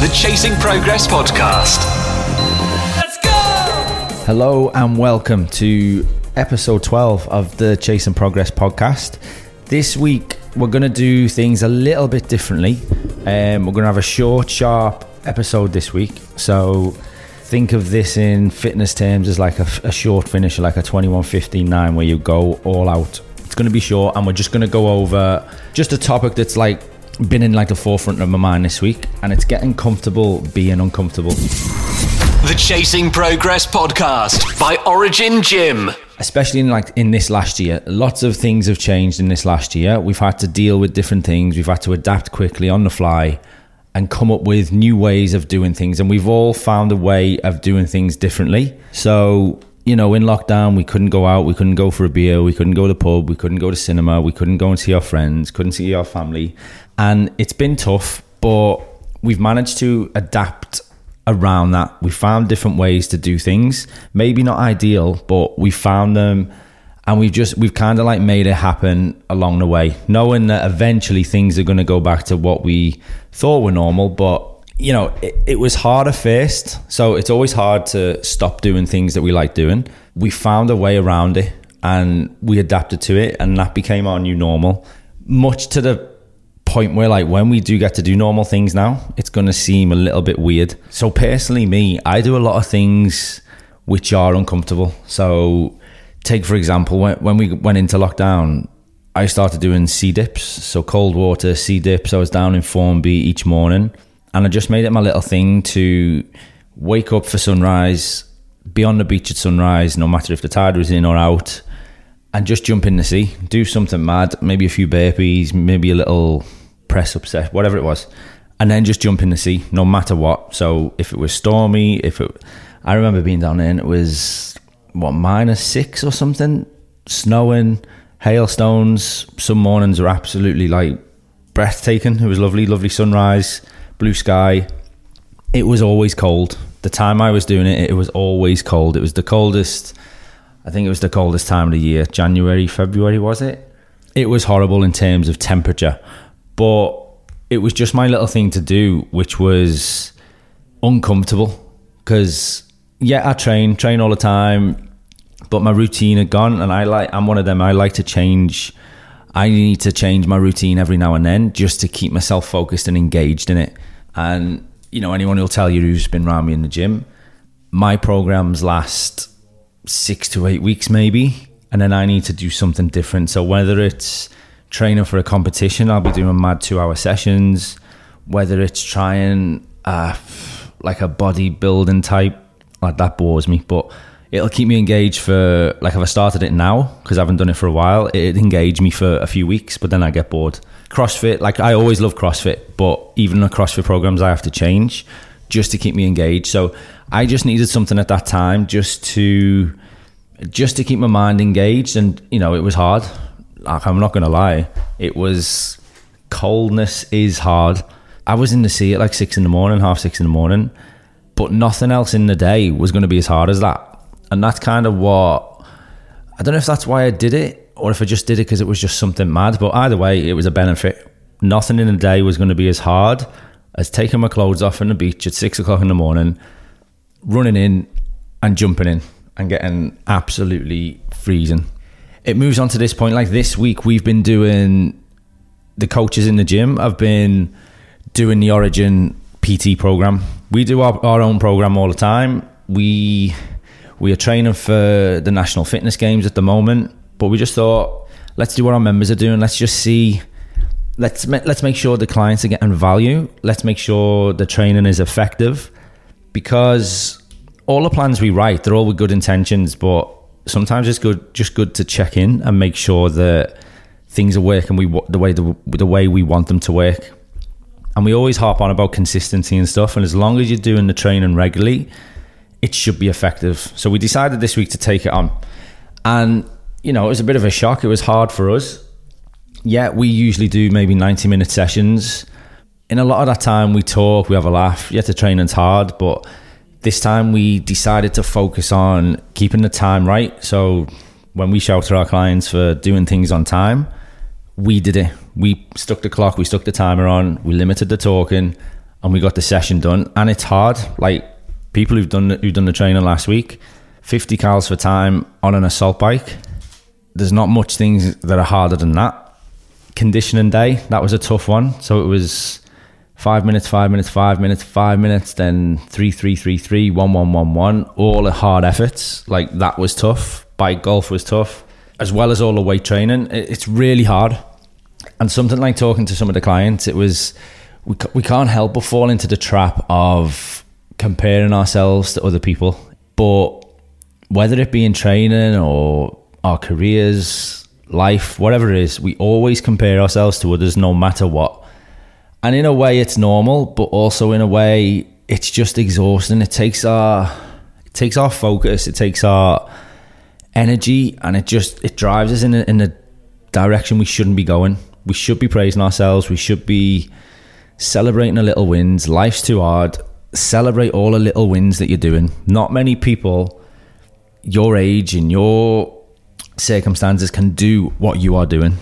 the Chasing Progress podcast. Let's go! Hello and welcome to episode 12 of the Chasing Progress podcast. This week we're going to do things a little bit differently. Um, we're going to have a short, sharp episode this week. So think of this in fitness terms as like a, a short finish, like a 21.59 where you go all out. It's going to be short and we're just going to go over just a topic that's like been in like the forefront of my mind this week and it's getting comfortable being uncomfortable. The Chasing Progress podcast by Origin Gym. especially in like in this last year lots of things have changed in this last year we've had to deal with different things we've had to adapt quickly on the fly and come up with new ways of doing things and we've all found a way of doing things differently so you know in lockdown we couldn't go out we couldn't go for a beer we couldn't go to the pub we couldn't go to cinema we couldn't go and see our friends couldn't see our family and it's been tough but we've managed to adapt around that. We found different ways to do things. Maybe not ideal, but we found them and we've just we've kind of like made it happen along the way, knowing that eventually things are going to go back to what we thought were normal, but you know, it, it was hard at first. So it's always hard to stop doing things that we like doing. We found a way around it and we adapted to it and that became our new normal. Much to the point where like when we do get to do normal things now it's going to seem a little bit weird so personally me i do a lot of things which are uncomfortable so take for example when, when we went into lockdown i started doing sea dips so cold water sea dips i was down in formby each morning and i just made it my little thing to wake up for sunrise be on the beach at sunrise no matter if the tide was in or out and just jump in the sea, do something mad, maybe a few burpees, maybe a little press up set, whatever it was, and then just jump in the sea, no matter what. So if it was stormy, if it, I remember being down there and it was what minus six or something, snowing, hailstones. Some mornings are absolutely like breathtaking. It was lovely, lovely sunrise, blue sky. It was always cold. The time I was doing it, it was always cold. It was the coldest. I think it was the coldest time of the year, January, February, was it? It was horrible in terms of temperature, but it was just my little thing to do, which was uncomfortable because yeah, I train, train all the time, but my routine had gone, and I like I'm one of them. I like to change. I need to change my routine every now and then just to keep myself focused and engaged in it. And you know, anyone who'll tell you who's been around me in the gym, my programs last six to eight weeks maybe. And then i need to do something different. So whether it's training for a competition i'll be doing mad two hour sessions. Whether it's trying uh, like a bodybuilding type like that bores me. But it'll keep me engaged for like if i started it now because i haven't done it for a while it engage me for a few weeks but then i get bored. Crossfit like i always love crossfit but even the crossfit programs i have to change just to keep me engaged. So I just needed something at that time just to just to keep my mind engaged and you know it was hard. Like I'm not going to lie it was coldness is hard. I was in the sea at like 6 in the morning half 6 in the morning but nothing else in the day was going to be as hard as that and that's kind of what I don't know if that's why I did it or if I just did it because it was just something mad but either way it was a benefit nothing in the day was going to be as hard as taking my clothes off on the beach at 6 o'clock in the morning running in and jumping in and getting absolutely freezing. It moves on to this point. Like this week, we've been doing the coaches in the gym. I've been doing the Origin PT program. We do our, our own program all the time. We we are training for the national fitness games at the moment, but we just thought let's do what our members are doing. Let's just see. Let's let's make sure the clients are getting value. Let's make sure the training is effective because all the plans we write, they're all with good intentions, but sometimes it's good, just good to check in and make sure that things are working we the way the, the way we want them to work. And we always harp on about consistency and stuff. And as long as you're doing the training regularly, it should be effective. So we decided this week to take it on, and you know it was a bit of a shock. It was hard for us. Yeah, we usually do maybe 90 minute sessions in a lot of that time we talk, we have a laugh. Yeah, the training's hard, but this time we decided to focus on keeping the time right. So when we to our clients for doing things on time, we did it. We stuck the clock, we stuck the timer on, we limited the talking, and we got the session done. And it's hard. Like people who've done who've done the training last week, fifty cals for time on an assault bike. There's not much things that are harder than that. Conditioning day that was a tough one. So it was five minutes, five minutes, five minutes, five minutes, then three, three, three, three, one, one, one, one. All the hard efforts. Like that was tough. Bike golf was tough, as well as all the weight training. It's really hard. And something like talking to some of the clients, it was we we can't help but fall into the trap of comparing ourselves to other people. But whether it be in training or our careers, life, whatever it is, we always compare ourselves to others, no matter what. And in a way it's normal but also in a way it's just exhausting. It takes our it takes our focus it takes our energy and it just it drives us in a, in a direction we shouldn't be going. We should be praising ourselves. We should be celebrating the little wins. Life's too hard celebrate all the little wins that you're doing not many people your age and your circumstances can do what you are doing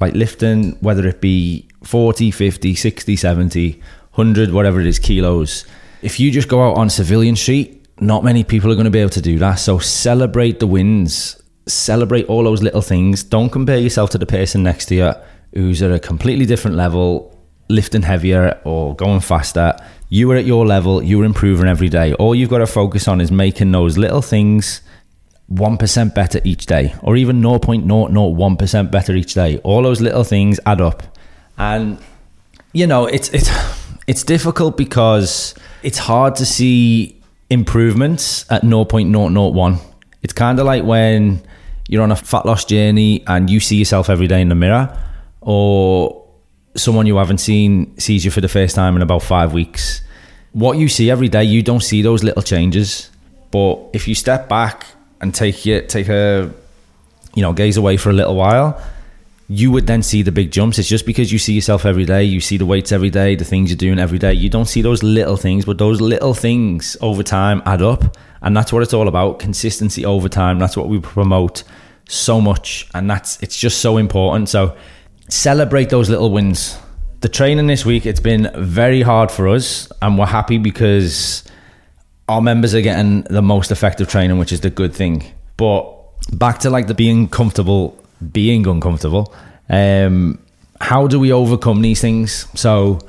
like lifting whether it be 40, 50, 60, 70, 100, whatever it is, kilos. If you just go out on civilian street, not many people are going to be able to do that. So celebrate the wins, celebrate all those little things. Don't compare yourself to the person next to you who's at a completely different level, lifting heavier or going faster. You are at your level, you're improving every day. All you've got to focus on is making those little things 1% better each day, or even 0.001% better each day. All those little things add up and you know it's it's it's difficult because it's hard to see improvements at 0.001 it's kind of like when you're on a fat loss journey and you see yourself every day in the mirror or someone you haven't seen sees you for the first time in about five weeks what you see every day you don't see those little changes but if you step back and take it take a you know gaze away for a little while you would then see the big jumps. It's just because you see yourself every day, you see the weights every day, the things you're doing every day. You don't see those little things, but those little things over time add up. And that's what it's all about consistency over time. That's what we promote so much. And that's it's just so important. So celebrate those little wins. The training this week, it's been very hard for us, and we're happy because our members are getting the most effective training, which is the good thing. But back to like the being comfortable being uncomfortable. Um, how do we overcome these things? So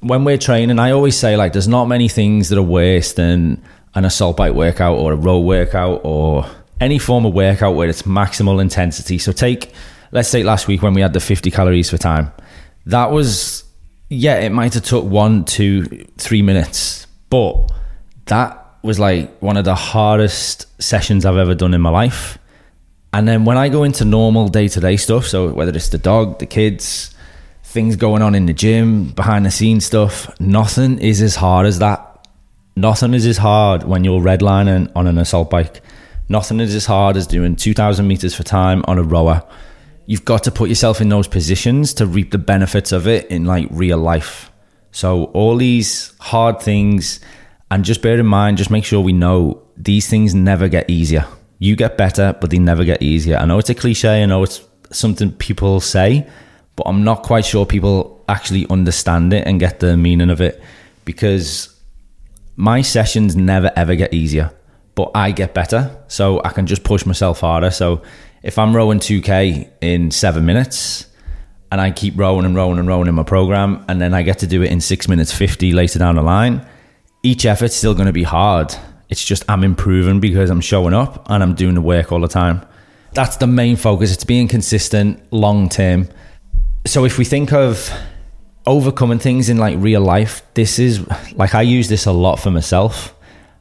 when we're training, I always say like there's not many things that are worse than an assault bike workout or a row workout or any form of workout where it's maximal intensity. So take let's take last week when we had the 50 calories for time. That was yeah, it might have took one, two, three minutes, but that was like one of the hardest sessions I've ever done in my life. And then when I go into normal day to day stuff, so whether it's the dog, the kids, things going on in the gym, behind the scenes stuff, nothing is as hard as that. Nothing is as hard when you're redlining on an assault bike. Nothing is as hard as doing 2,000 meters for time on a rower. You've got to put yourself in those positions to reap the benefits of it in like real life. So, all these hard things, and just bear in mind, just make sure we know these things never get easier you get better, but they never get easier. I know it's a cliche, I know it's something people say, but I'm not quite sure people actually understand it and get the meaning of it because my sessions never ever get easier, but I get better. So I can just push myself harder. So if I'm rowing 2K in seven minutes, and I keep rowing and rowing and rowing in my program, and then I get to do it in six minutes 50 later down the line, each effort's still going to be hard. It's just I'm improving because I'm showing up and I'm doing the work all the time. That's the main focus. It's being consistent long term. So if we think of overcoming things in like real life, this is like I use this a lot for myself.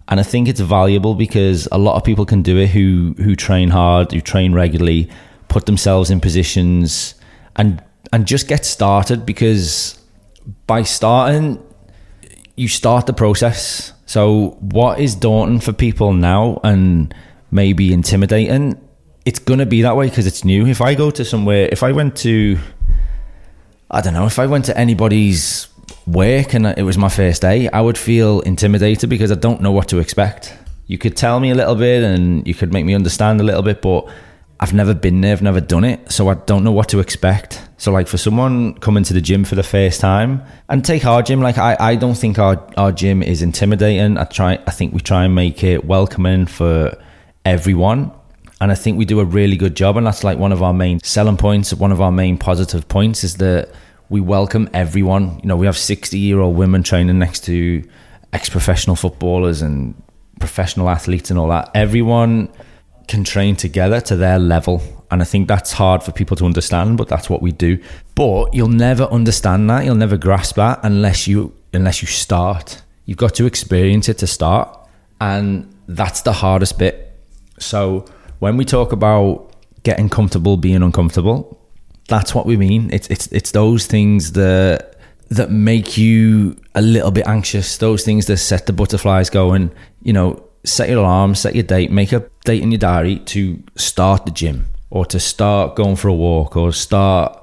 And I think it's valuable because a lot of people can do it who who train hard, who train regularly, put themselves in positions and and just get started because by starting you start the process so, what is daunting for people now and maybe intimidating? It's going to be that way because it's new. If I go to somewhere, if I went to, I don't know, if I went to anybody's work and it was my first day, I would feel intimidated because I don't know what to expect. You could tell me a little bit and you could make me understand a little bit, but I've never been there, I've never done it, so I don't know what to expect. So, like, for someone coming to the gym for the first time, and take our gym, like, I, I don't think our, our gym is intimidating. I try, I think we try and make it welcoming for everyone. And I think we do a really good job. And that's like one of our main selling points, one of our main positive points is that we welcome everyone. You know, we have 60 year old women training next to ex professional footballers and professional athletes and all that. Everyone can train together to their level. And I think that's hard for people to understand, but that's what we do. But you'll never understand that, you'll never grasp that unless you unless you start. You've got to experience it to start. And that's the hardest bit. So when we talk about getting comfortable being uncomfortable, that's what we mean. It's it's it's those things that that make you a little bit anxious. Those things that set the butterflies going. You know, set your alarm, set your date, make a date in your diary to start the gym or to start going for a walk or start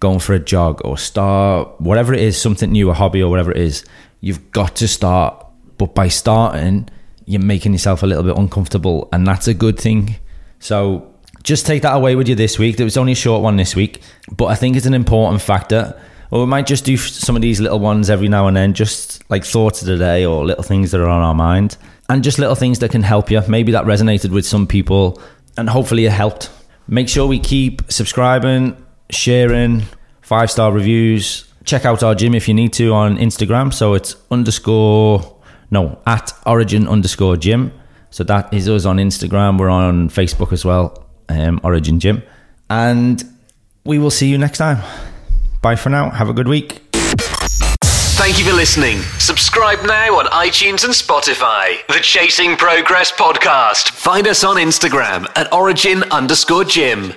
going for a jog or start whatever it is, something new, a hobby or whatever it is. You've got to start. But by starting, you're making yourself a little bit uncomfortable, and that's a good thing. So just take that away with you this week. There was only a short one this week, but I think it's an important factor. Or we might just do some of these little ones every now and then, just like thoughts of the day or little things that are on our mind, and just little things that can help you. Maybe that resonated with some people, and hopefully it helped. Make sure we keep subscribing, sharing, five star reviews. Check out our gym if you need to on Instagram. So it's underscore no at origin underscore gym. So that is us on Instagram. We're on Facebook as well, um, Origin Gym. And we will see you next time. Bye for now. Have a good week. Thank you for listening. Subscribe now on iTunes and Spotify. The Chasing Progress Podcast. Find us on Instagram at origin underscore gym.